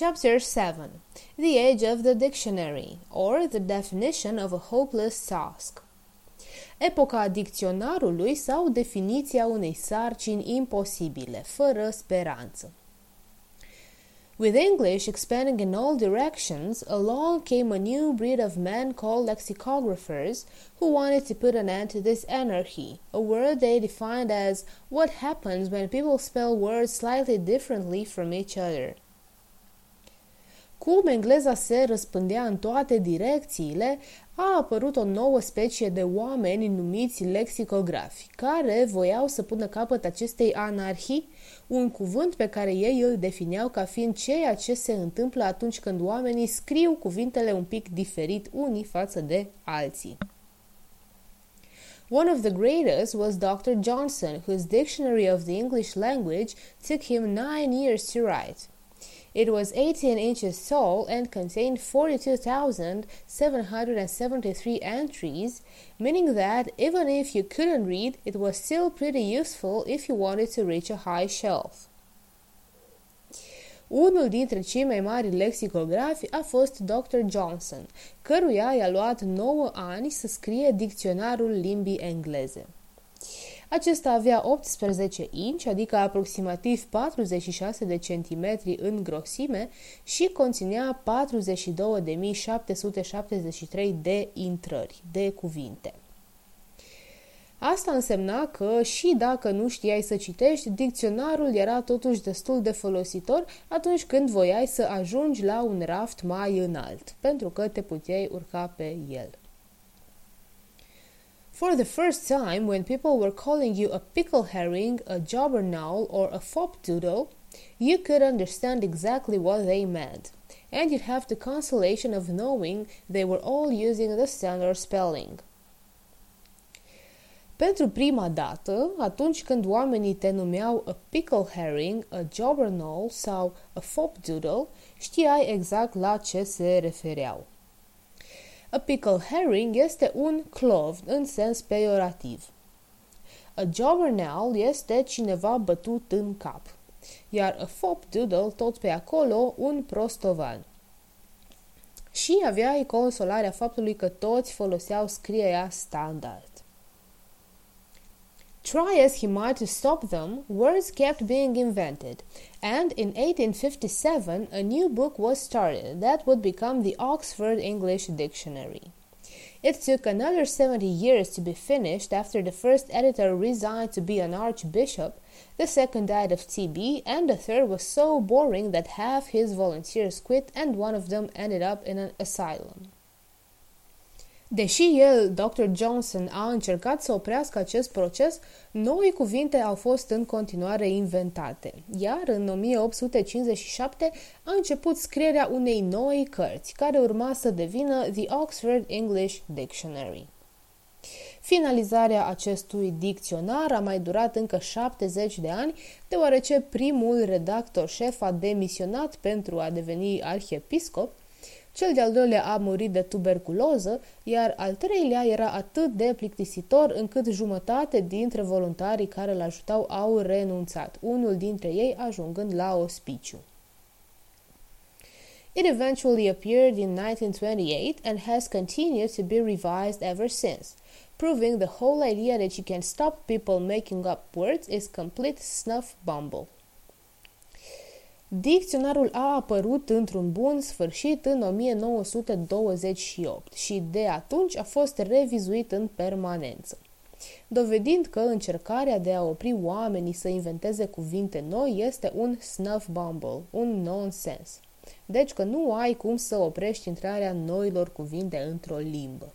Chapter 7 The Age of the Dictionary, or the Definition of a Hopeless Task. Epoca dicționarului sau definiția unei sarcini imposibile, fără speranță. With English expanding in all directions, along came a new breed of men called lexicographers who wanted to put an end to this anarchy, a word they defined as what happens when people spell words slightly differently from each other. Cum engleza se răspândea în toate direcțiile, a apărut o nouă specie de oameni numiți lexicografi, care voiau să pună capăt acestei anarhii, un cuvânt pe care ei îl defineau ca fiind ceea ce se întâmplă atunci când oamenii scriu cuvintele un pic diferit unii față de alții. One of the greatest was Dr. Johnson, whose Dictionary of the English Language took him nine years to write. It was 18 inches tall and contained 42,773 entries, meaning that even if you couldn't read, it was still pretty useful if you wanted to reach a high shelf. Unul dintre cei mai mari lexicografi a fost Dr. Johnson, căruia i-a luat 9 ani să scrie dicționarul limbii engleze. Acesta avea 18 inci, adică aproximativ 46 de centimetri în grosime și conținea 42.773 de intrări, de cuvinte. Asta însemna că și dacă nu știai să citești, dicționarul era totuși destul de folositor atunci când voiai să ajungi la un raft mai înalt, pentru că te puteai urca pe el. For the first time, when people were calling you a pickle herring, a jobbernowl, or a fopdoodle, you could understand exactly what they meant, and you'd have the consolation of knowing they were all using the standard spelling. Pentru prima dată, atunci când oamenii te numeau a pickle herring, a jobbernowl sau a fopdoodle, știai exact la ce se refereau. A pickle herring este un clov în sens peiorativ. A jobbernowl este cineva bătut în cap, iar a fop doodle tot pe acolo un prostovan. Și aveai consolarea faptului că toți foloseau scrierea standard. Try as he might to stop them, words kept being invented, and in 1857 a new book was started that would become the Oxford English Dictionary. It took another 70 years to be finished after the first editor resigned to be an archbishop, the second died of TB, and the third was so boring that half his volunteers quit and one of them ended up in an asylum. Deși el, Dr. Johnson, a încercat să oprească acest proces, noi cuvinte au fost în continuare inventate, iar în 1857 a început scrierea unei noi cărți, care urma să devină The Oxford English Dictionary. Finalizarea acestui dicționar a mai durat încă 70 de ani, deoarece primul redactor șef a demisionat pentru a deveni arhiepiscop, cel de-al doilea a murit de tuberculoză, iar al treilea era atât de plictisitor încât jumătate dintre voluntarii care îl ajutau au renunțat, unul dintre ei ajungând la ospiciu. It eventually appeared in 1928 and has continued to be revised ever since, proving the whole idea that you can stop people making up words is complete snuff bumble. Dicționarul a apărut într-un bun sfârșit în 1928 și de atunci a fost revizuit în permanență, dovedind că încercarea de a opri oamenii să inventeze cuvinte noi este un snuff bumble, un nonsens. Deci că nu ai cum să oprești intrarea noilor cuvinte într-o limbă.